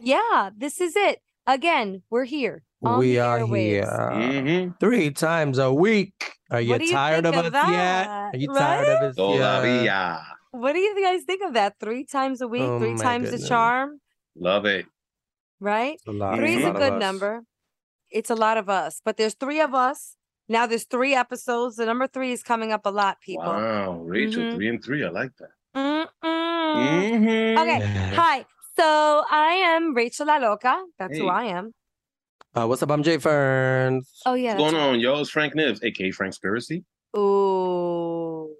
Yeah, this is it. Again, we're here. we are airwaves. here Mm-hmm. three times a week. Are you you tired of think us of yet? Are you tired of us yet? Todavía. What do you guys think of that? Three times a week, Oh three my times the charm, Love it. right? It's a lot. Three is lot a good number. It's a lot of us, but there's three of us. Now there's three episodes. The number three is coming up a lot, people. Wow, Rachel, Mhm. three and three. I like that. Mm-hmm. Okay. Hi. So I am Rachel La Loca. That's who I am. Uh, what's up? I'm Jay Ferns. Oh yeah. What's That's going on, yo? It's Frank Nibs, aka Frank Spiracy. Ooh.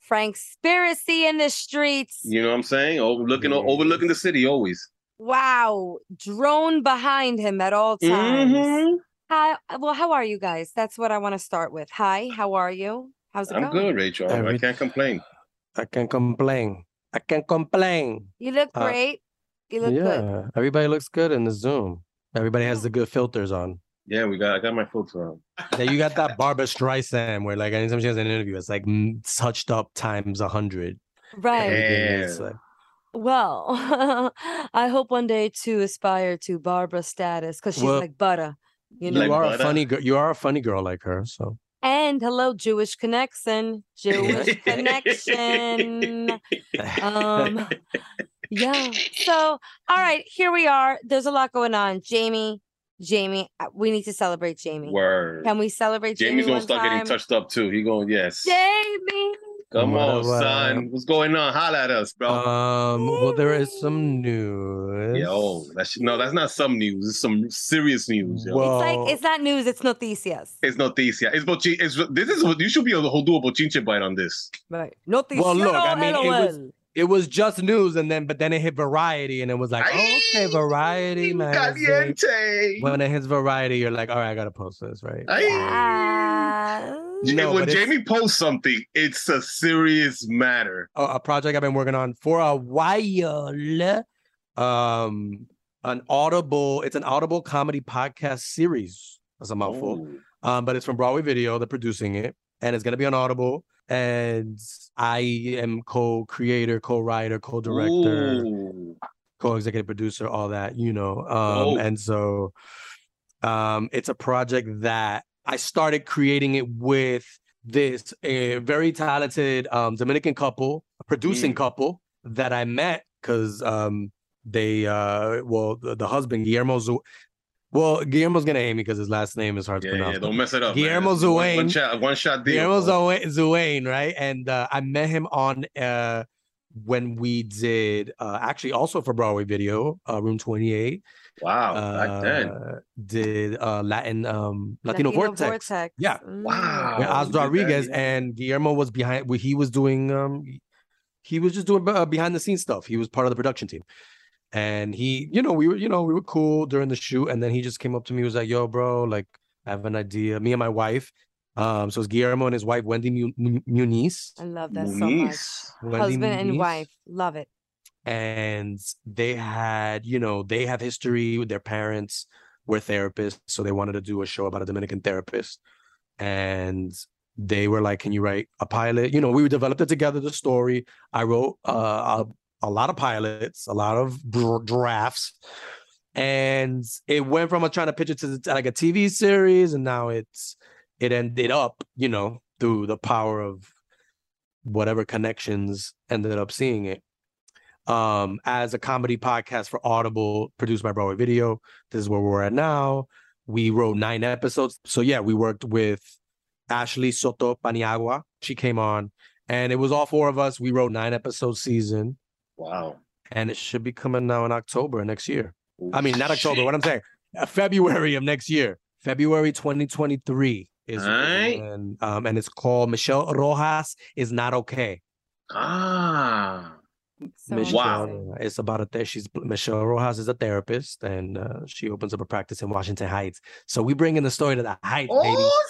Frank Spiracy in the streets. You know what I'm saying? Overlooking, Yeah. overlooking the city always. Wow. Drone behind him at all times. Mhm. Hi. Well, how are you guys? That's what I want to start with. Hi. How are you? How's it going? I'm good, Rachel. I can't complain. I can't complain. I can't complain. You look Uh, great. You look yeah, good. everybody looks good in the Zoom. Everybody has the good filters on. Yeah, we got. I got my filter on. Yeah, you got that Barbra Streisand where, like, anytime she has an interview, it's like touched up times a hundred. Right. Yeah. like- Well, I hope one day to aspire to Barbara status because she's Well, like butter, you know. Like you are a funny girl. You are a funny girl like her. So and hello, Jewish connection, Jewish connection. Um, yeah. So, all right, here we are. There's a lot going on. Jamie, Jamie, uh, we need to celebrate Jamie. Word. Can we celebrate Jamie Jamie's gonna one start time? getting touched up too. He going, yes. Jamie. Come What on, up, what son. What's going on? Holla at us, bro. um, well, there is some news. Yo, that's no, that's not some news. It's some serious news. Yo. Well- It's like it's not news. It's noticias. it's noticia. It's bochi- it's this is what you should be able to do a bochinche bite on this. Right. Noticias. Well, look, I mean, it was- LOL. It was just news, and then but then it hit Variety, and it was like, oh, okay, Variety, man. Caliente. When it hits Variety, you're like, all right, I gotta post this, right? Ay. No, when Jamie posts something, it's a serious matter. a, a project I've been working on for a while. Um, an Audible. It's an Audible comedy podcast series. That's a mouthful. Ooh. Um, but it's from Broadway Video. They're producing it, and it's gonna be on Audible. And I am co-creator, co-writer, co-director, Ooh. co-executive producer, all that, you know. Um, Whoa. and so um it's a project that I started creating it with this a very talented um Dominican couple, a producing Mm. couple that I met because um they uh well the, the husband Guillermo well Guillermo's gonna hate me because his last name is hard to Yeah, pronounce. yeah, don't mess it up. man. Guillermo It's one- One shot, one shot deal. Guillermo bro. Zuain, Zuain, right? And uh, I met him on uh, when we did uh, actually also for Broadway Video, uh, Room Twenty Eight. Wow, back then. Uh, did uh, Latin um, Latino, Vortex. Yeah. Wow. with Oh, Oz you did that, Rodriguez and Guillermo was behind. He was doing. Um, he was just doing uh, behind the scenes stuff. He was part of the production team, and he, you know, we were, you know, we were cool during the shoot. And then he just came up to me, was like, "Yo, bro, like, I have an idea." Me and my wife. Um, so it's Guillermo and his wife Wendy Mu- Mu- Muniz. I love that so much. Muniz. Wendy Husband and wife. Love it. and they had you know they have history with their parents were therapists so they wanted to do a show about a dominican therapist and they were like can you write a pilot you know we developed it together the story i wrote uh, a, a lot of pilots a lot of drafts and it went from a trying to pitch it to, like a tv series and now it's it ended up you know through the power of whatever connections ended up seeing it. Um as a comedy podcast for audible produced by broadway video this is where we're at now. We wrote nine episodes. So yeah we worked with ashley soto paniagua. She came on and it was all four of us. We wrote nine episode season Wow. and it should be coming now in october next year Ooh, i mean not october shit. what i'm saying uh, february of next year february 2023 is Alright. when, um and it's called michelle rojas is not okay Ah. So Michelle, Wow. It's about a th- she's Michelle Rojas is a therapist and uh, she opens up a practice in Washington Heights. So we bring in the story to the Heights, baby. Oh,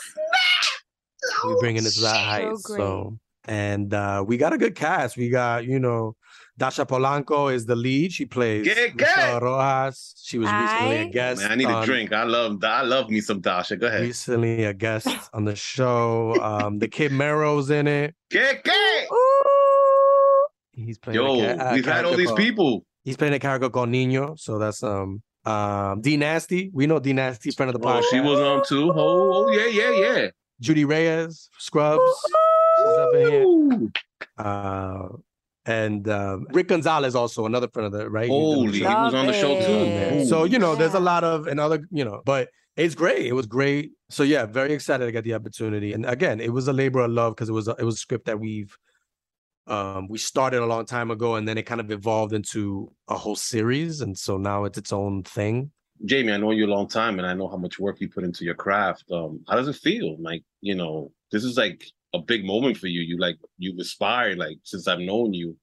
We bring it to that Heights. great. So and uh, we got a good cast. We got you know. Dasha Polanco is the lead. She plays Get, Michelle get. Rojas. She was recently a guest. Man, I need a drink. I love I love me some Dasha. Go ahead. Recently a guest on the show. Um, the kid Mero's in it. Get, get. Ooh. He's playing. Yo, ca- uh, we've had all these called- people. He's playing a character called Nino, so that's um um D Nasty. We know D Nasty, friend of the Oh, she was on too. Oh, oh, yeah, yeah, yeah. Judy Reyes, Scrubs. She's up in here. Uh, and um, Rick Gonzalez also another friend of the right. He's Holy, he show. was on the show too. it. So you know, there's a lot of another, you know, but it's great. It was great. So yeah, very excited to get the opportunity. And again, it was a labor of love because it was a, it was a script that we've um we started a long time ago and then it kind of evolved into a whole series and so now it's its own thing Jamie, I know you a long time, and I know how much work you put into your craft. Um, how does it feel? Like, you know, this is like a big moment for you. You like you've aspired, like since I've known you,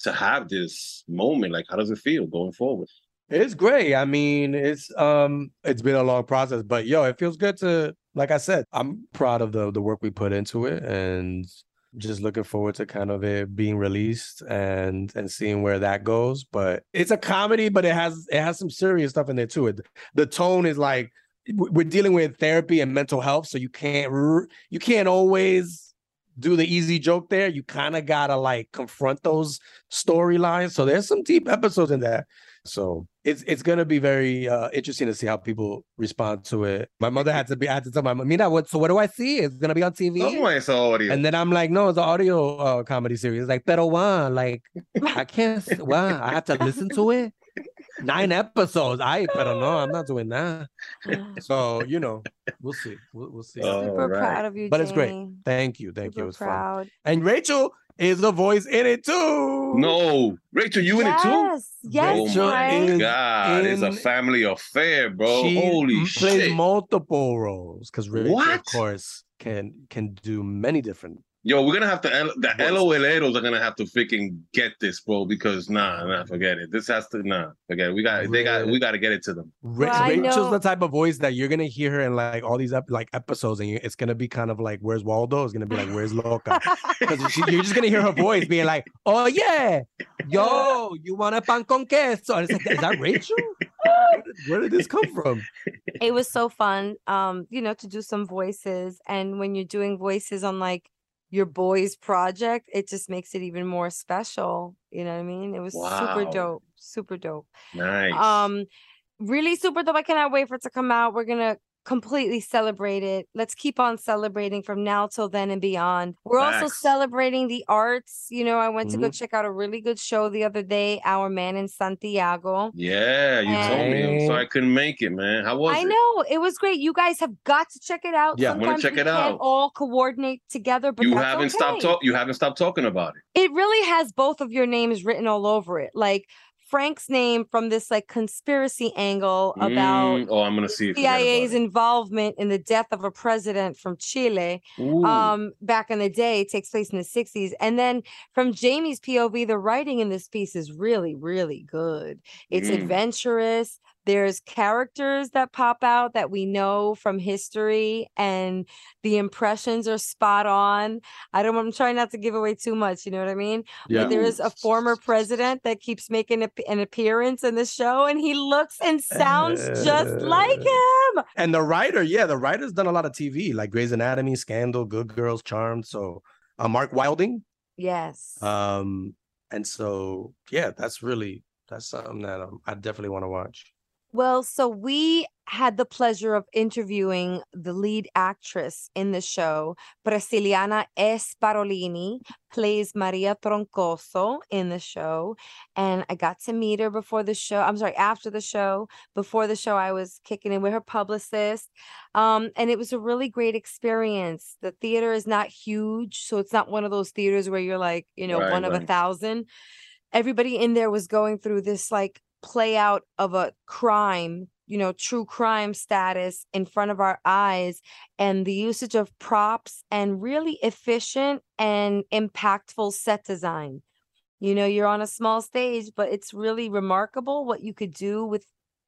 to have this moment. Like, how does it feel going forward? It's great. I mean, it's um it's been a long process, but yo, it feels good to like I said, I'm proud of the the work we put into it and just looking forward to kind of it being released and and seeing where that goes. But it's a comedy, but it has it has some serious stuff in there too. It the tone is like we're dealing with therapy and mental health, so you can't you can't always do the easy joke there. You kind of gotta like confront those storylines. So there's some deep episodes in there. So it's it's gonna be very uh interesting to see how people respond to it. My mother had to be I had to tell my mom, Mira, what so what do I see? It's gonna be on TV. ¿Cómo es audio? And then I'm like, no, it's an audio uh, comedy series. Like, pero one, like, I can't, wow, I have to listen to it. Nine episodes. I, pero no, I'm not doing that. So, you know, we'll see. We'll, we'll see. Oh. Super Alright. proud of you, But it's great. Thank you. Thank you. It was fun. And Rachel is the voice in it too. no, Rachel, you in it too? Yes, yes, oh, Rachel Frank. is God, it's a family affair, bro. She Holy m- plays shit. multiple roles because Rachel, What? of course, can can do many different. Yo, we're gonna have to L- the Voices. LOLeros are gonna have to freaking get this, bro. Because nah, nah, forget it. This has to nah, forget it. We got they got we got to get it to them. Well, I Rachel's know- the type of voice that you're gonna hear her in like all these ep- like episodes, and you, it's gonna be kind of like "Where's Waldo?" It's gonna be like "Where's Loca?" Because you're just gonna hear her voice being like, "Oh yeah, yo, you want a pan con queso?" And it's like, "Is that Rachel? Where did, where did this come from?" it was so fun um you know to do some voices and when you're doing voices on like your boys project it just makes it even more special you know what i mean? It was super dope super dope. Nice. um really super dope i cannot wait for it to come out. We're gonna completely celebrate it let's keep on celebrating from now till then and beyond we're also celebrating the arts you know i went to go Mhm. check out a really good show the other day our man in santiago yeah, you told me. I'm sorry I couldn't make it, man. How was I it? know it was great. You guys have got to check it out. Yeah, I wanna check it can't out. all coordinate together, but you that's haven't stopped okay. talk. You haven't stopped talking about it. It really has both of your names written all over it, like Frank's name from this like conspiracy angle about Mm, oh, I'm gonna see. CIA's involvement in the death of a president from Chile um back in the day it takes place in the 60s and then from Jamie's POV the writing in this piece is really really good it's Mm. adventurous there's characters that pop out that we know from history and the impressions are spot on i don't i'm trying not to give away too much you know what i mean Yeah. but there is a former president that keeps making a, an appearance in the show and he looks and sounds just like Uh, him And the writer, yeah, the writer's done a lot of TV, like Grey's Anatomy, Scandal, Good Girls, Charmed. So, uh, Mark Wilding. yes Um, and so yeah, that's really that's something that um, I definitely want to watch. Well, so we had the pleasure of interviewing the lead actress in the show, Brasiliana S. Parolini, plays Maria Troncoso in the show. And I got to meet her before the show. I'm sorry, after the show. Before the show, I was kicking in with her publicist. Um, and it was a really great experience. The theater is not huge, so it's not one of those theaters where you're like, you know, Right, one of a thousand. Everybody in there was going through this like play out of a crime, you know, true crime status in front of our eyes and the usage of props and really efficient and impactful set design. You know, you're on a small stage, but it's really remarkable what you could do with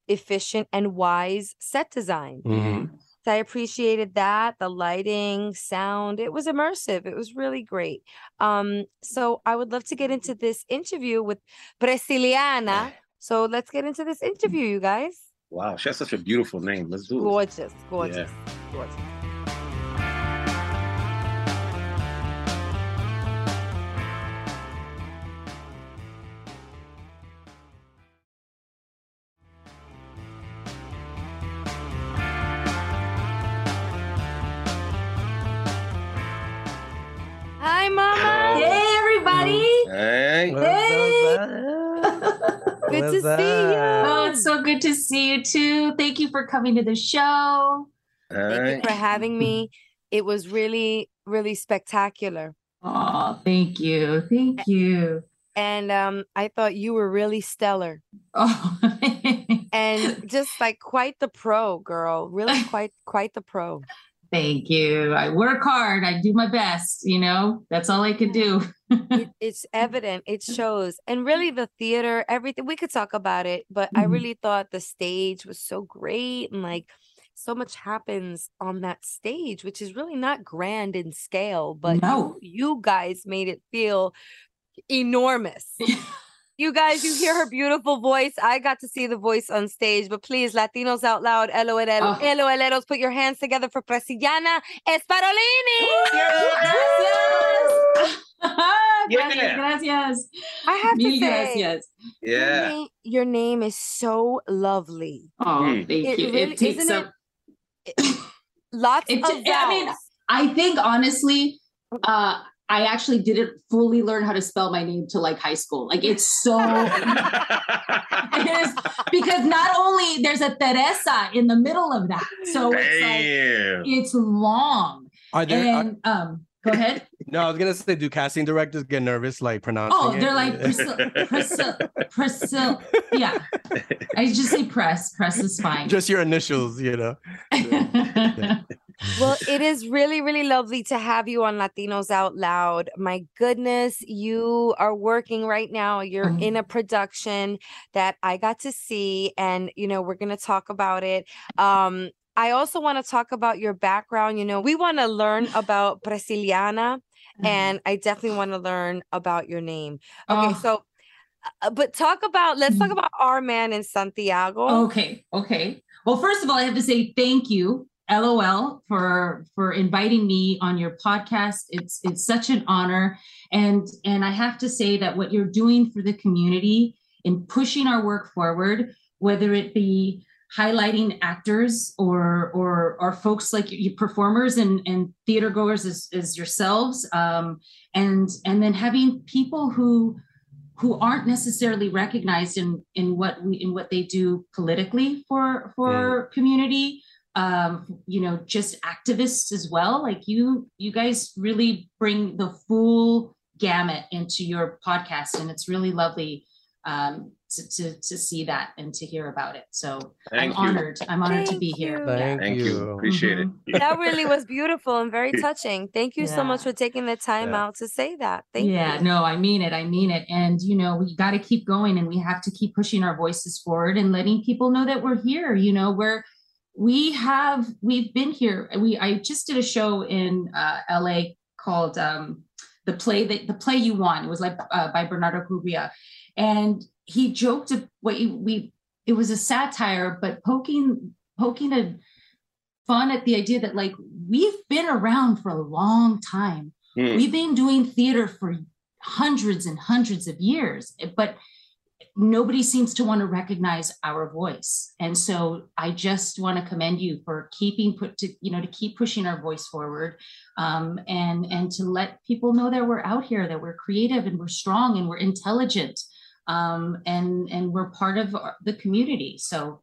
efficient and wise set design. Mhm. So I appreciated that, the lighting, sound. It was immersive. It was really great. Um, so I would love to get into this interview with Presciliana. So let's get into this interview, you guys. Wow, she has such a beautiful name. Let's do it. Gorgeous, gorgeous, gorgeous. Hi, Mama. Hey, everybody. Hey. Good to What's see you. Oh, it's so good to see you too. Thank you for coming to the show. Thank Hey. you for having me. It was really, really spectacular. Oh, thank you. Thank you. And um, I thought you were really stellar. Oh, and just like quite the pro girl really quite quite the pro thank you. I work hard. I do my best. You know, that's all I can do. it, it's evident it shows and really the theater everything we could talk about it but i Mhm. really thought the stage was so great and like so much happens on that stage which is really not grand in scale but No. you, you guys made it feel enormous you guys you hear her beautiful voice i got to see the voice on stage but please latinos out loud LOL, Oh. LOLeros, put your hands together for Presciliana Esparolini gracias, Yeah. gracias. I have to Mil say, gracias. Your, Yeah. name, your name is so lovely. Oh, Mm. thank It you. really- it takes isn't up. Lots It of ju- I mean. I think honestly, uh, I actually didn't fully learn how to spell my name till like high school. Like it's so it is because not only there's a Teresa in the middle of that, so it's like it's long. Are there? are- um, go ahead. No, I was gonna say, do casting directors get nervous like pronouncing? Oh, they're like Priscilla, Priscilla, Priscilla. Yeah, I just say press. Press is fine. just your initials, you know. well, it is really, really lovely to have you on Latinos Out Loud. My goodness, you are working right now. You're Mhm. in a production that I got to see, and you know, we're gonna talk about it. Um, I also want to talk about your background. You know, we want to learn about Presciliana, and I definitely want to learn about your name. Okay, Oh. so uh, but talk about let's talk Mhm. about our man in Santiago. Okay, okay. Well, first of all, I have to say thank you, LOL, for for inviting me on your podcast. It's it's such an honor, and and I have to say that what you're doing for the community in pushing our work forward, whether it be highlighting actors or or or folks like you performers and and theater goers as, as yourselves um and and then having people who who aren't necessarily recognized in in what we in what they do politically for for community um you know just activists as well. Like you you guys really bring the full gamut into your podcast and it's really lovely um to to, to see that and to hear about it so Thank i'm you. honored i'm honored to be here you. Yeah. Thank, Thank you. you. Appreciate Mhm. it. that really was beautiful and very touching. Thank you so much for taking the time Yeah. out to say that. Thank you. yeah, you. no, I mean it. I mean it. And, you know, we got to keep going and we have to keep pushing our voices forward and letting people know that we're here. You know, we're, we have, we've been here. We, I just did a show in uh, LA called um, The Play That, The Play You Won. It was like uh, by Bernardo Cubría. And he joked what we, it was a satire, but poking, poking a fun at the idea that like we've been around for a long time Hmm. We've been doing theater for hundreds and hundreds of years, but nobody seems to want to recognize our voice. And so I just want to commend you for keeping put to, you know, to keep pushing our voice forward um, and and to let people know that we're out here, that we're creative and we're strong and we're intelligent um, and and we're part of the community. So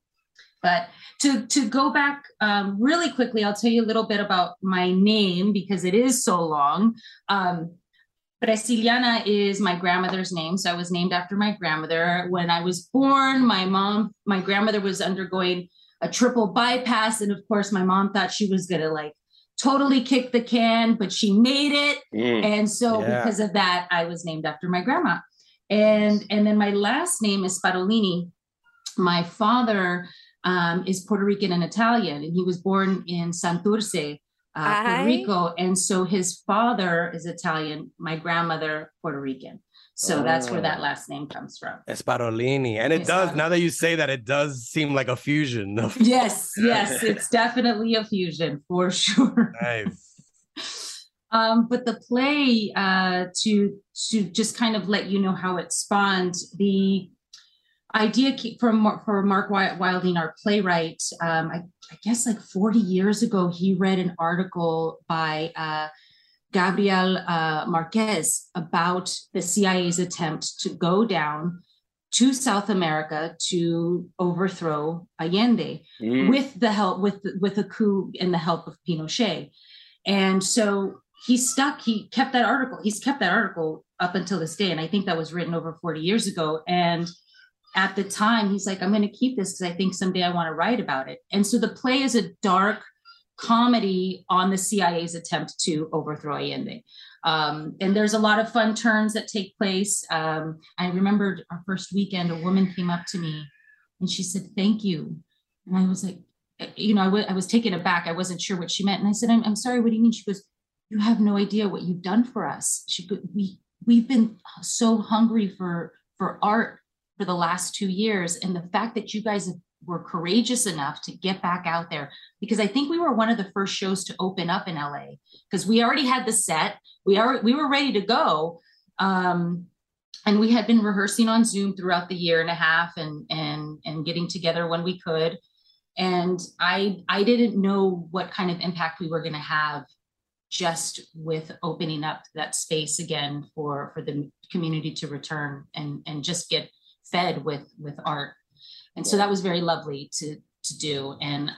but to to go back um, really quickly, I'll tell you a little bit about my name because it is so long. Um, Presciliana is my grandmother's name, so I was named after my grandmother. When I was born, my mom, my grandmother was undergoing a triple bypass, and of course, my mom thought she was gonna like totally kick the can, but she made it. Mm. And so Yeah. because of that, I was named after my grandma. And and then my last name is Esparolini. My father um, is Puerto Rican and Italian, and he was born in Santurce, uh, Puerto Rico, and so his father is Italian. My grandmother Puerto Rican. So that's where that Oh. last name comes from. Esparolini. And it does, now that you say that, it does seem like a fusion of Yes, yes, it's definitely a fusion for sure. nice. Um, but the play, uh, to to just kind of let you know how it spawned, the idea from for Mark Wilding, our playwright. Um, I, I guess like 40 years ago, he read an article by uh, Gabriel uh, Marquez about the CIA's attempt to go down to South America to overthrow Allende Mm. with the help with with a coup and the help of Pinochet. And so he stuck, he kept that article, he's kept that article up until this day. And I think that was written over 40 years ago. And at the time, he's like, I'm going to keep this because I think someday I want to write about it. And so the play is a dark comedy on the CIA's attempt to overthrow Allende. Um, and there's a lot of fun turns that take place. Um, I remembered our first weekend, a woman came up to me and she said, Thank you. And I was like, you know, I was taken aback. I wasn't sure what she meant. And I said, I'm, I'm sorry, what do you mean? She goes, You have no idea what you've done for us. She we we've been so hungry for for art for the last two years. And the fact that you guys were courageous enough to get back out there, because I think we were one of the first shows to open up in LA because we already had the set. We are we were ready to go. Um, and we had been rehearsing on Zoom throughout the year and a half and and and getting together when we could. And I I didn't know what kind of impact we were going to have just with opening up that space again for for the community to return and and just get fed with with art. And so that was very lovely to to do. And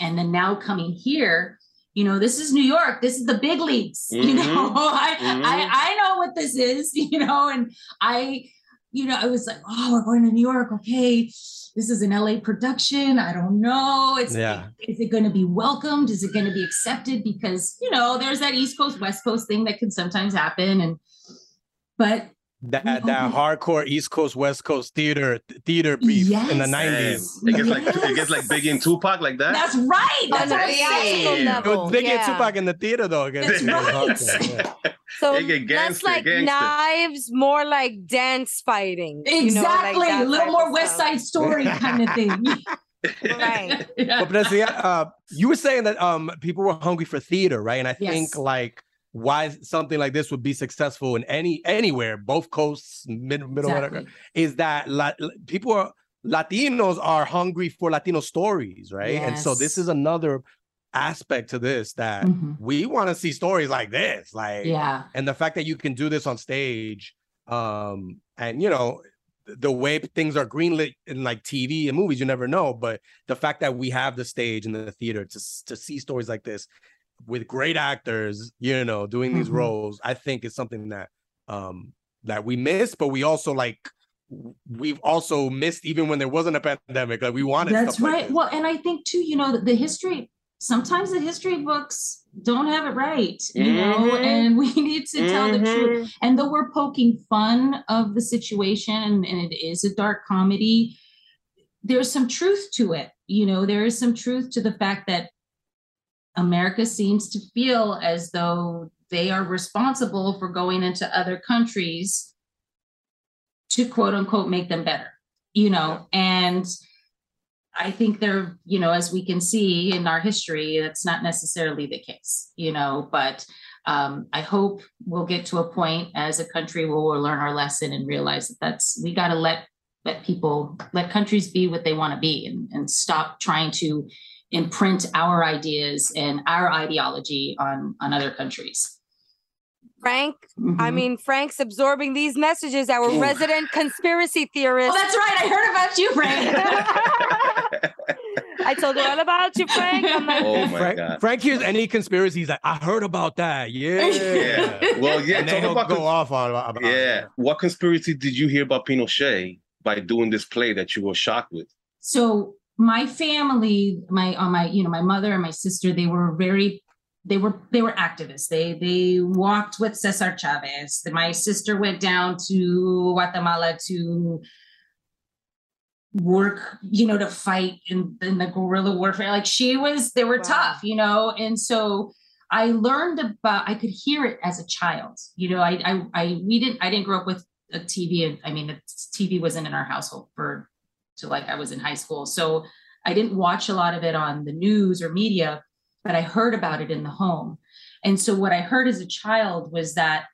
and then now coming here, you know, this is New York. This is the big leagues. You know. I, Mhm. I I know what this is. You know, and I, you know, I was like, oh, we're going to New York. Okay, this is an LA production. I don't know. It's Yeah. is it going to be welcomed? Is it going to be accepted? Because you know, there's that East Coast West Coast thing that can sometimes happen. And but That We that hardcore East Coast West Coast theater theater beef in the nineties. It gets like it gets like Yes. Biggie and Tupac like that. that's right. On That's the what I'm theatrical saying. Yeah. It was level. big yeah. Tupac in the theater though. against- That's right. hardcore, yeah. So They get like gangster. knives, more like dance fighting. you know, like Exactly. a little more West. Side Story kind of thing. Right. Yeah. But Brescia, uh, you were saying that um people were hungry for theater, right? And I think like why something like this would be successful in any anywhere, both coasts, mid, middle America, is that la- people are Latinos are hungry for Latino stories, right? And so this is another aspect to this that Mhm. we want to see stories like this, like Yeah. and the fact that you can do this on stage um and you know the way things are greenlit in like tv and movies you never know but the fact that we have the stage and the theater to to see stories like this with great actors you know doing these Mhm. roles i think is something that um that we miss but we also like we've also missed even when there wasn't a pandemic like we wanted That's stuff like right. this. well, and I think too, you know, the, the history, sometimes the history books don't have it right, you know, Mhm. and we need to tell the truth. Mhm. And though we're poking fun of the situation and, and it is a dark comedy, there's some truth to it. You know, there is some truth to the fact that America seems to feel as though they are responsible for going into other countries to quote unquote make them better, you know, and I think they're, you know, as we can see in our history, that's not necessarily the case, you know, but um, I hope we'll get to a point as a country where we'll learn our lesson and realize that that's, we got to let, let people, let countries be what they want to be and, and stop trying to imprint our ideas and our ideology on, on other countries. Frank, I Mhm. mean, Frank's absorbing these messages. Our Ooh. resident conspiracy theorist Oh, that's right. I heard about you, Frank. I told her all about you, Frank. I'm like, Oh my Frank, god. Frank hears any conspiracies like I heard about that. Yeah. Yeah. Well, yeah. and then Talk he'll about go cons- off on about it. yeah. What conspiracy did you hear about Pinochet by doing this play that you were shocked with? so my family my on my you know my mother and my sister they were very they were they were activists. They they walked with Cesar Chavez. My sister went down to Guatemala to work, you know, to fight in, in the guerrilla warfare. Like she was, they were Wow. tough, you know, and so I learned about. I could hear it as a child. You know, I I, I we didn't. I didn't grow up with a TV. And I mean, the TV wasn't in our household for till like I was in high school. So I didn't watch a lot of it on the news or media, but I heard about it in the home. And so what I heard as a child was that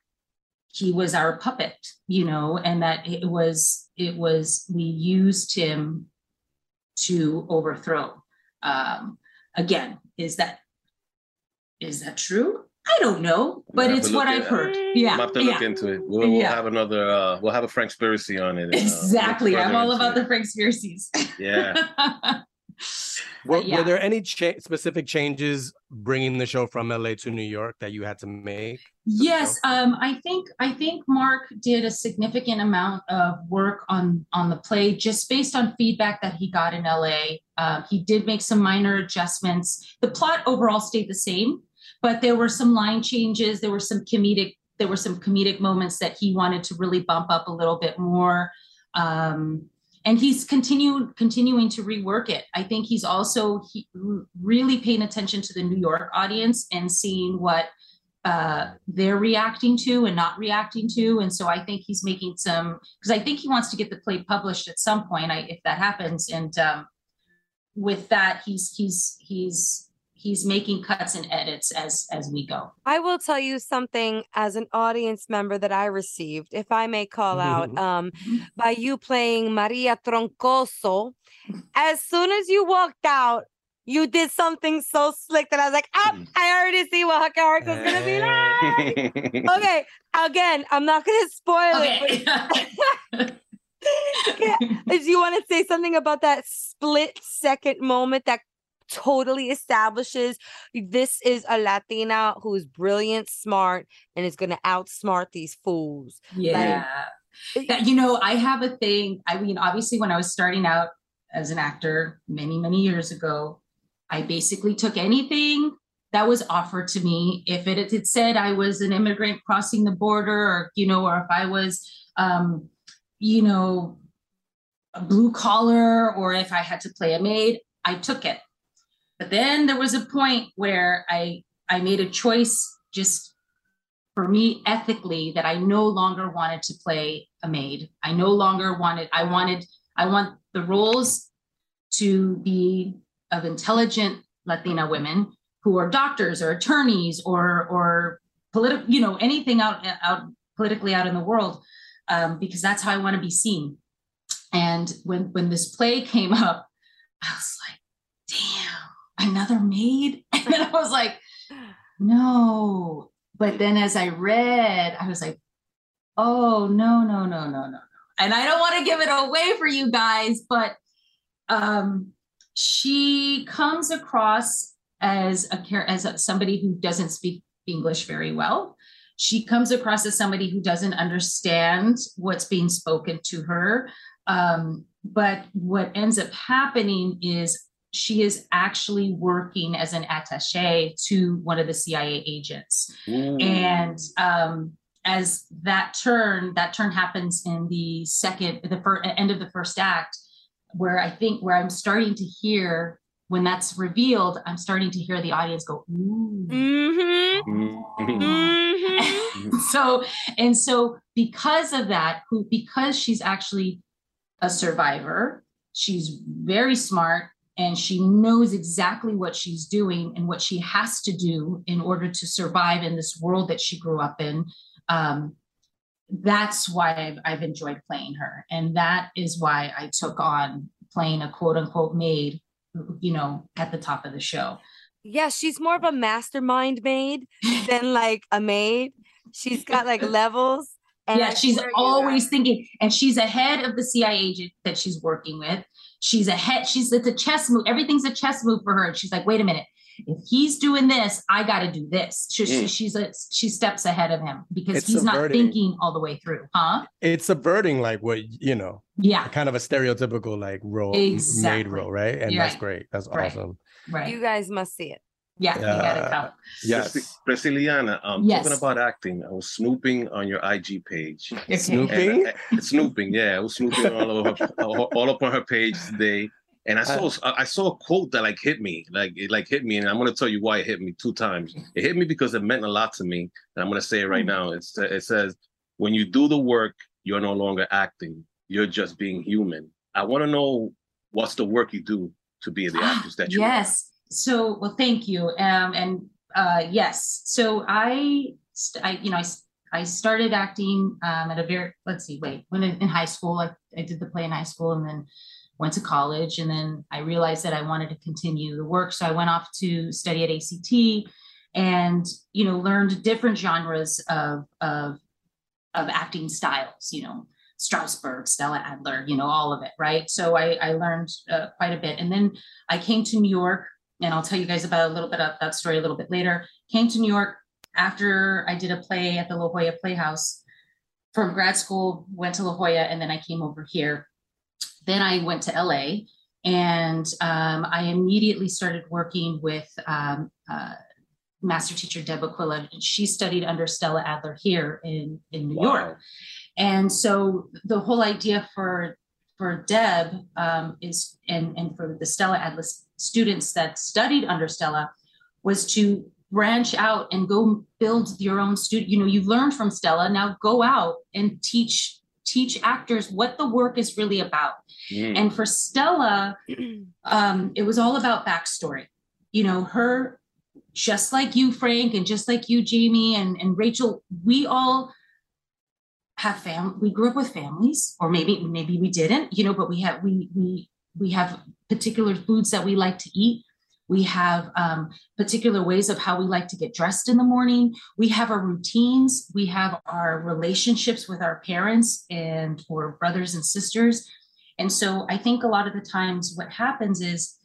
he was our puppet, you know, and that it was it was we used him to overthrow. Um, again, is that is that true? I don't know, but have it's what I've at- heard. Yeah, I'm have to look yeah. into it. We'll, we'll Yeah. have another. Uh, we'll have a Frank Spiracy on it. and, uh, exactly. I'm all into about the. Frank conspiracies. Yeah. Were, yeah. were there any cha- specific changes bringing the show from LA to New York that you had to make? Yes, um, I think I think Mark did a significant amount of work on on the play just based on feedback that he got in LA. Uh, he did make some minor adjustments. The plot overall stayed the same, but there were some line changes. There were some comedic there were some comedic moments that he wanted to really bump up a little bit more. Um, and he's continued continuing to rework it. I think he's also he, really paying attention to the New York audience and seeing what uh, they're reacting to and not reacting to. And so I think he's making some because I think he wants to get the play published at some point. I, if that happens, and um, with that, he's he's he's he's making cuts and edits as as we go. I will tell you something as an audience member that I received, if I may call out, um, by you playing Maria Troncoso. As soon as you walked out, you did something so slick that I was like, ah, Mm. I already see what her character's gonna be like. Okay, again, I'm not gonna spoil it. but- Do you want to say something about that split second moment that totally establishes this is a Latina who's brilliant, smart, and is going to outsmart these fools? Yeah. That, you know, I have a thing. I mean, obviously, when I was starting out as an actor many, many years ago, I basically took anything that was offered to me. If it, it said I was an immigrant crossing the border, or, you know, or if I was, um, you know, a blue collar, or if I had to play a maid, I took it. But then there was a point where I I made a choice just for me ethically that I no longer wanted to play a maid. I no longer wanted, I wanted, I want the roles to be of intelligent Latina women who are doctors or attorneys or or political, you know, anything out out politically out in the world, um, because that's how I want to be seen. And when when this play came up, I was like, damn, another maid. And then I was like, no. But then as I read, I was like, oh no, no, no, no, no, no. And I don't want to give it away for you guys, but um she comes across as a char- as a, somebody who doesn't speak English very well. She comes across as somebody who doesn't understand what's being spoken to her. Um, but what ends up happening is she is actually working as an attaché to one of the CIA agents. Ooh. And um, as that turn, that turn happens in the second, the first end of the first act, where I think where I'm starting to hear when that's revealed, I'm starting to hear the audience go, ooh. Mm-hmm. Mhm. Mm-hmm. so and so because of that who because she's actually a survivor she's very smart and she knows exactly what she's doing and what she has to do in order to survive in this world that she grew up in um, that's why I've, I've enjoyed playing her and that is why i took on playing a quote unquote maid you know at the top of the show Yeah, she's more of a mastermind maid than like a maid. She's got like levels. And yeah, she's always thinking, and she's ahead of the CIA agent that she's working with. She's ahead. She's it's a chess move. Everything's a chess move for her. She's like, wait a minute. If he's doing this, I got to do this. She, she- Mm. she's a, she steps ahead of him because It's he's not thinking all the way through, huh? It's subverting like what you know, Yeah, kind of a stereotypical like role, m- maid role, right? And You're that's great. That's Right. awesome. right. You guys must see it. Yeah, you gotta Yeah. come. Yes. Presciliana, um, Yes. talking about acting, I was snooping on your IG page. Okay. Snooping? And, uh, snooping, yeah, I was snooping all over her, all, all up on her page today, and I saw I saw a quote that like hit me, like it like hit me, and I'm gonna tell you why it hit me two times. It hit me because it meant a lot to me, and I'm gonna say it right now. It's it says, "When you do the work, you're no longer acting; you're just being human." I want to know what's the work you do to be the actress that you are. yes. So, well, thank you. Um, and uh, yes. So I, I, you know, i, I started acting um, at a very, let's see, wait, when in, in high school, I, I did the play in high school and then went to college. And then I realized that I wanted to continue the work. So I went off to study at ACT and, you know, learned different genres of, of, of acting styles, you know, Strasberg, Stella Adler, you know, all of it, right? So I, I learned uh, quite a bit. And then I came to New York, and I'll tell you guys about a little bit of that story a little bit later. Came to New York after I did a play at the La Jolla Playhouse from grad school, went to La Jolla, and then I came over here. Then I went to LA, and um, I immediately started working with um, uh, master teacher Deb Aquila. She studied under Stella Adler here in, in New York. And so the whole idea for for Deb um, is and and for the Stella Adler students that studied under Stella was to branch out and go build your own studio. You know, you've learned from Stella. Now go out and teach teach actors what the work is really about. Mm. And for Stella, um, it was all about backstory. You know, her just like you, Frank, and just like you, Jamie, and, and Rachel, we all have fam we grew up with families, or maybe maybe we didn't, you know, but we have we we we have particular foods that we like to eat. We have um, particular ways of how we like to get dressed in the morning. We have our routines. We have our relationships with our parents and or brothers and sisters. And so I think a lot of the times what happens is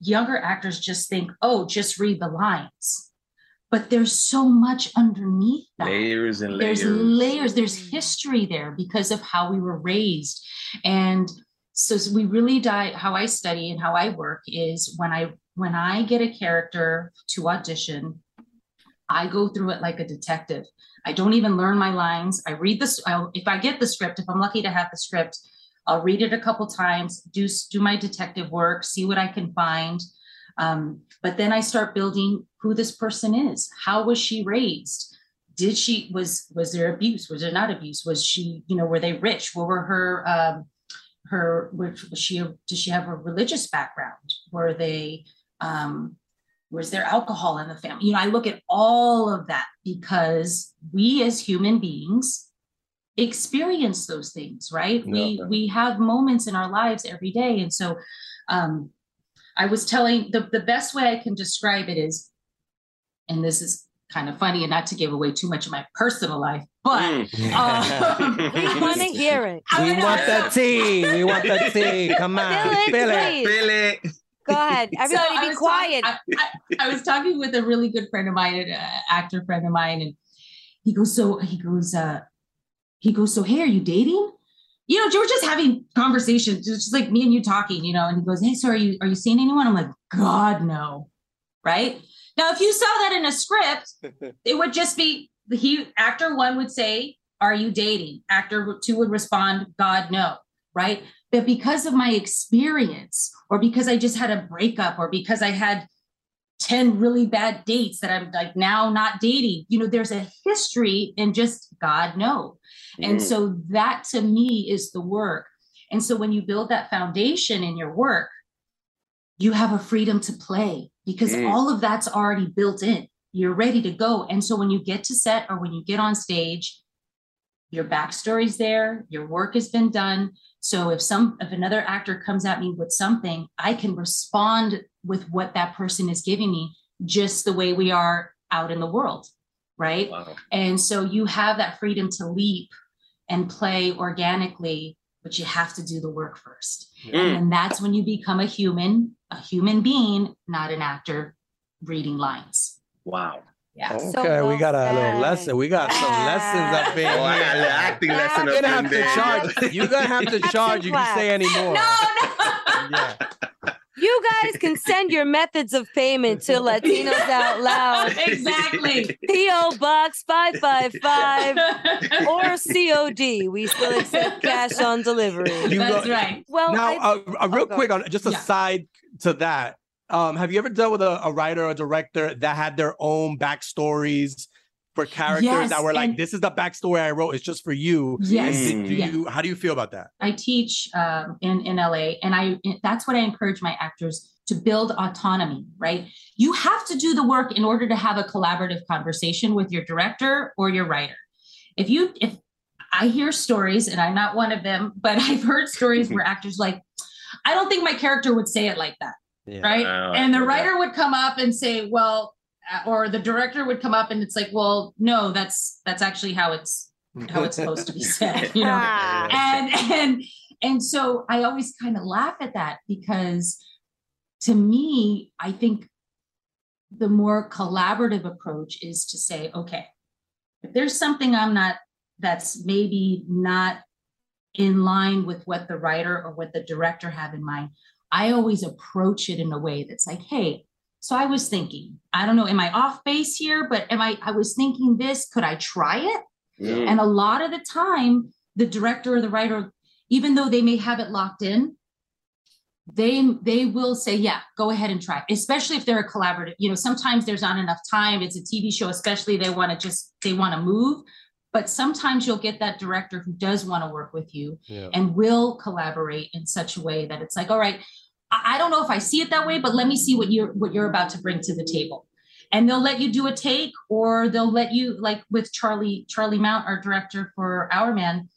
younger actors just think, oh, just read the lines. But there's so much underneath that. layers and layers. There's layers, there's history there because of how we were raised. And so so we really die how I study and how I work is when I when I get a character to audition, I go through it like a detective. I don't even learn my lines. I read this. I'll, if I get the script, if I'm lucky to have the script, I'll read it a couple times, do do my detective work, see what I can find. Um, but then I start building who this person is. How was she raised? Did she was was there abuse? Was there not abuse? Was she you know were they rich? What were her um, her was she did she have a religious background? Were they um, was there alcohol in the family? You know, I look at all of that because we as human beings experience those things, right? We we have moments in our lives every day. And so um I was telling the, the best way I can describe it is, and this is kind of funny and not to give away too much of my personal life, but Mm. um, We want to hear it. We want that tea. We want that tea. Come on. Spill it, Spill it. please. It. Go ahead. Everybody I be was quiet. talking- I, I- I was talking with a really good friend of mine, an uh, actor friend of mine, and he goes, "So he goes, uh, he goes, so hey, are you dating?" You know, we're just having conversations, just just like me and you talking, you know. And he goes, "Hey, so are you are you seeing anyone?" I'm like, "God, no." Right now, if you saw that in a script, it would just be he actor one would say, "Are you dating?" Actor two would respond, "God, no." Right but because of my experience or because i just had a breakup or because i had 10 really bad dates that i'm like now not dating. You know there's a history and just god no and Mm. so that to me is the work. And so when you build that foundation in your work you have a freedom to play because Mm. all of that's already built in. You're ready to go. And so when you get to set or when you get on stage your backstory's there your work has been done so if some if another actor comes at me with something i can respond with what that person is giving me just the way we are out in the world right Wow. and so you have that freedom to leap and play organically but you have to do the work first Mm. and that's when you become a human a human being not an actor reading lines Wow. Yeah So Okay, we well got a little lesson. We got some lessons up in Oh, I got a little here. acting lesson You're up gonna in have to there. charge. You're gonna have to charge. You can say anymore. no no Yeah. You guys can send your methods of payment to Latinos Out Loud, exactly. P.O. Box 555 or COD. We still accept cash on delivery. You That's go- right. Well, now, I- uh, uh, real go quick on just a Yeah. side to that. Um, have you ever dealt with a, a writer or director that had their own backstories for characters Yes, that were like, "This is the backstory I wrote. It's just for you." Yes. Did- do you? How do you feel about that? I teach um, in in LA, and I that's what I encourage my actors to build autonomy. Right, you have to do the work in order to have a collaborative conversation with your director or your writer. If you if I hear stories, and I'm not one of them, but I've heard stories where actors like, I don't think my character would say it like that, Yeah. right? Uh, and the okay. writer would come up and say, well, uh, or the director would come up and it's like, well, no, that's that's actually how it's how it's supposed to be said, you know and and and so i always kind of laugh at that because to me i think the more collaborative approach is to say okay if there's something i'm not that's maybe not in line with what the writer or what the director have in mind i always approach it in a way that's like hey so i was thinking i don't know am i off base here but am i i was thinking this could i try it Mm. and a lot of the time, the director or the writer, even though they may have it locked in, they they will say, yeah, go ahead and try. Especially if they're a collaborative. You know, sometimes there's not enough time. It's a TV show, especially they want to just they want to move. But sometimes you'll get that director who does want to work with you Yeah. and will collaborate in such a way that it's like, all right, I, don't know if I see it that way, but let me see what you're what you're about to bring to the table. And they'll let you do a take, or they'll let you like with Charlie Charlie Mount, our director for Our Man.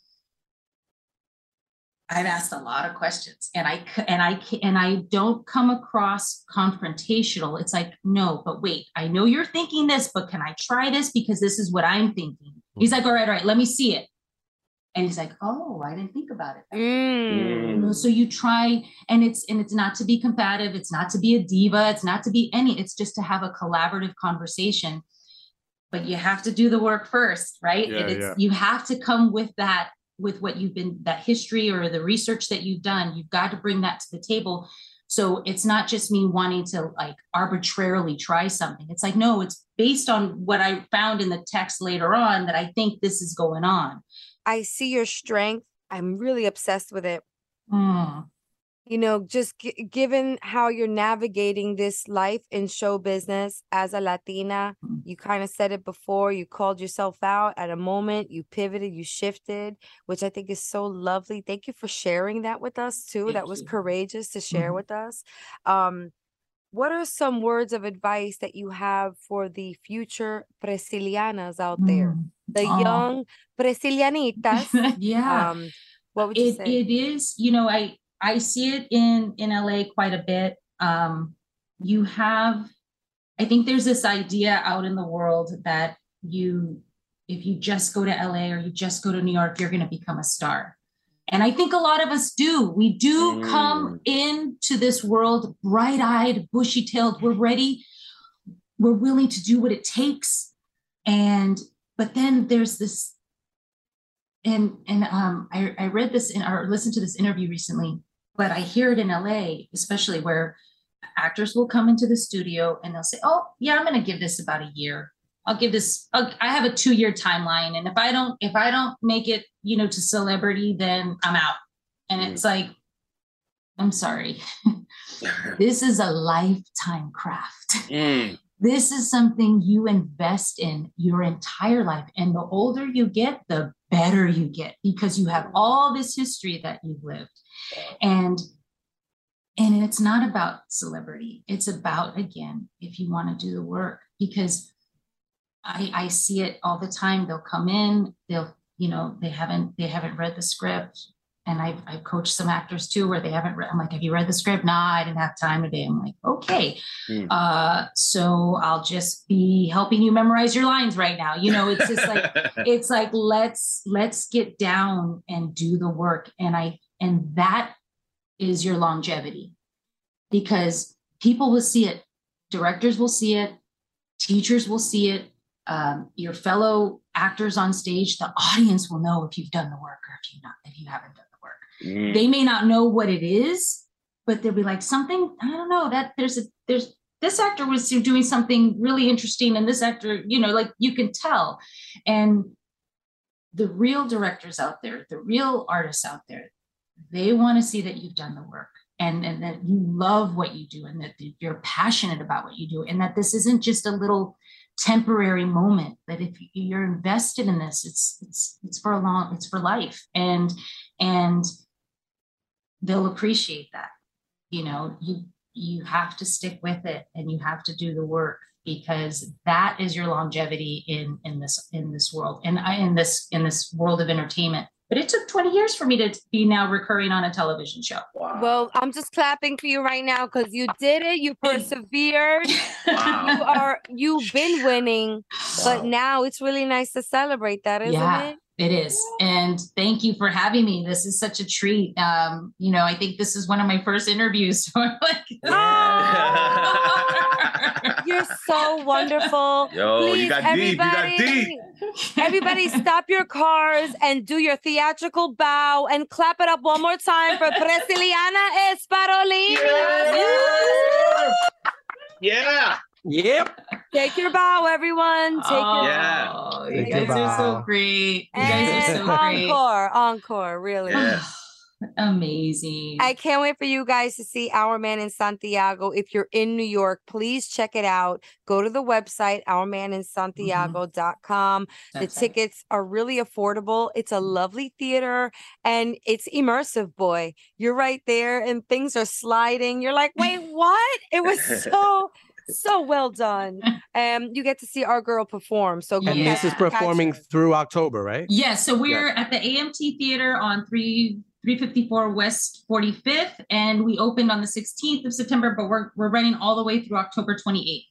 I've asked a lot of questions, and I and I and I don't come across confrontational. It's like, no, but wait, I know you're thinking this, but can I try this because this is what I'm thinking. He's mm-hmm. like, all right, all right, let me see it. And he's like, oh, I didn't think about it. Mm. you know so you try and it's and it's not to be combative it's not to be a diva it's not to be any it's just to have a collaborative conversation but you have to do the work first right Yeah, it's, yeah. you have to come with that with what you've been that history or the research that you've done you've got to bring that to the table so it's not just me wanting to like arbitrarily try something it's like no it's based on what i found in the text later on that i think this is going on I see your strength. I'm really obsessed with it. Mm. You know, just g- given how you're navigating this life in show business as a Latina, Mm. you kind of said it before. You called yourself out at a moment, you pivoted, you shifted, which I think is so lovely. Thank you for sharing that with us too. Thank that was courageous to share Mhm. with us. Um, what are some words of advice that you have for the future Prescilianas out there? Mm. The Aw. young Brazilianitas. yeah. um, what would you it, say? it is you know i i see it in in la quite a bit um you have i think there's this idea out in the world that you if you just go to la or you just go to new york you're going to become a star and i think a lot of us do we do come into this world bright-eyed bushy-tailed we're ready we're willing to do what it takes and but then there's this and and um I, I read this in or listened to this interview recently but i hear it in la especially where actors will come into the studio and they'll say oh yeah i'm going to give this about a year. I'll give this I'll, i have a two year timeline and if i don't if i don't make it you know to celebrity then i'm out. And it's like i'm sorry. This is a lifetime craft. Mm. This is something you invest in your entire life. And the older you get the better you get because you have all this history that you've lived. And and it's not about celebrity. It's about again if you want to do the work because i i see it all the time. They'll come in they'll you know they haven't they haven't read the script and I've, I've coached some actors too where they haven't read i'm like have you read the script? Nah i didn't have time today. I'm like okay. Hmm. uh so i'll just be helping you memorize your lines right now. You know it's just like it's like let's let's get down and do the work. And i and that is your longevity. Because people will see it. Directors will see it. Teachers will see it. Um, your fellow actors on stage the audience will know if you've done the work or if you not if you haven't done Mm. they may not know what it is but they'll be like something I don't know that there's a there's this actor was doing something really interesting and this actor you know like you can tell and the real directors out there the real artists out there they want to see that you've done the work and, and that you love what you do and that you're passionate about what you do and that this isn't just a little temporary moment that if you're invested in this it's it's it's for a long it's for life and and they'll appreciate that you know you you have to stick with it and you have to do the work because that is your longevity in in this in this world and I in this in this world of entertainment but it took 20 years for me to be now recurring on a television show Wow. Well, I'm just clapping for you right now because you did it. You persevered. You are you've been winning, but now it's really nice to celebrate that, isn't Yeah. it? It is. And thank you for having me. This is such a treat. Um, you know, I think this is one of my first interviews. So I'm like, You're so wonderful. Yo, you Please, got deep. You got everybody- deep. Everybody, stop your cars and do your theatrical bow and clap it up one more time for Presciliana Esparolini. Yeah. Yep. Take your bow, everyone. Take your oh, Yeah. Oh, you Take guys your are so great. You guys are so great. encore, encore, really. Yeah. Amazing. I can't wait for you guys to see Our Man in Santiago. If you're in New York, please check it out. Go to the website, ourmaninsantiago.com. The That's it. tickets are really affordable. It's a mm-hmm. lovely theater and it's immersive, boy. You're right there and things are sliding. You're like, wait, what? It was so, so well done. Um, you get to see our girl perform. So go And Yeah. this is catch- catch performing her. through October, right? Yes, so we're at the AMT Theater on 3 354 West 45th, and we opened on the 16th of September, but we're we're running all the way through October 28th.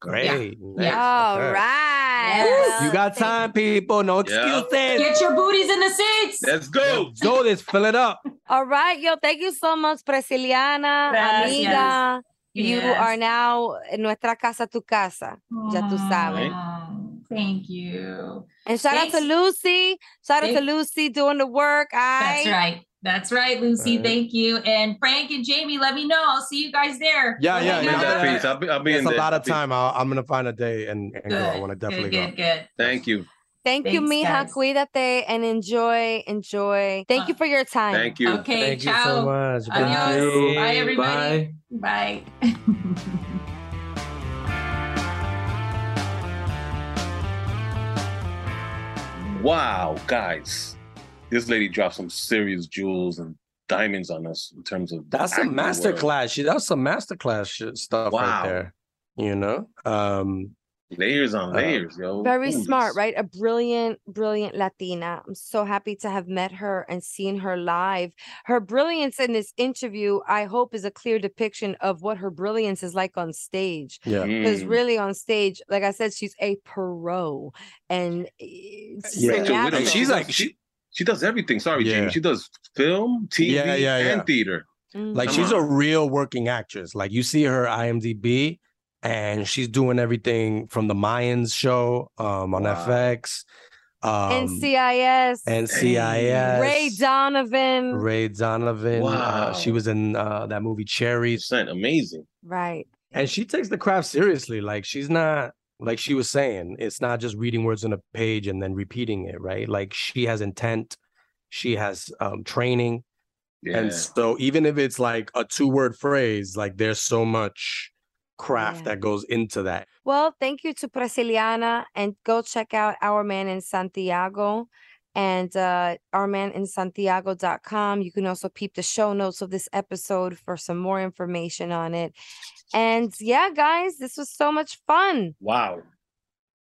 Great. Yeah. All Okay. right. Yes. You got time, people. No Yeah. excuses. Get your booties in the seats. Let's go. Let's go. Let's fill it up. All right, yo, thank you so much, Presciliana, Gracias. amiga. You are now en nuestra casa, tu casa. Ya tú ah, sabes. Oh, Thank you. And shout out to Lucy. Shout out to Lucy doing the work. I... That's right. That's right, Lucy. Right. Thank you. And Frank and Jamie, let me know. I'll see you guys there. Yeah, Let yeah, me Give me know. that yeah. piece. I'll be, I'll be It's in a there. lot of time. I'll, I'm gonna find a day and, and go. I want to definitely good, go. good, good. Thank you. Thank you, Thanks, mija. guys. Cuídate and enjoy, enjoy. Thank you Uh, for your time. Thank you. Okay, Thank you ciao. so much. Adios. Bye, everybody. Bye. Bye. Wow, guys. This lady dropped some serious jewels and diamonds on us in terms of That's a masterclass. That's some masterclass stuff Wow. right there. You know? Um Layers on Uh, layers, yo. Very Holy smart, right? A brilliant, brilliant Latina. I'm so happy to have met her and seen her live. Her brilliance in this interview, I hope, is a clear depiction of what her brilliance is like on stage. yeah. Because Mm. really, on stage, like I said, she's a pro, and Yeah. so Rachel Widow, natural. And she's like she She does everything. Sorry, Yeah. Jamie. She does film, TV, Yeah, yeah, and yeah. theater. like Come she's on. a real working actress. Like you see her IMDb and she's doing everything from the Mayans show um on Wow. FX. Um NCIS, NCIS. Ray Donovan, Ray Donovan. Uh, she was in uh, that movie Cherry. Percent amazing. right? And she takes the craft seriously. Like she's not like she was saying, it's not just reading words on a page and then repeating it, right? Like she has intent, she has um training. Yeah. And so even if it's like a two-word phrase, like there's so much craft Yeah. that goes into that. Well, thank you to Presciliana and go check out Our Man in Santiago and uh ourmaninsantiago.com. You can also peep the show notes of this episode for some more information on it. And yeah, guys, this was so much fun. wow.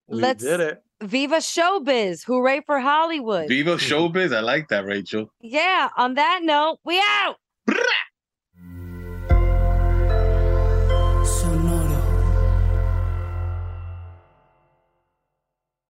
We Let's did it. Viva Showbiz. Hooray for Hollywood. Viva Showbiz. I like that, Rachel. yeah, on that note, we out.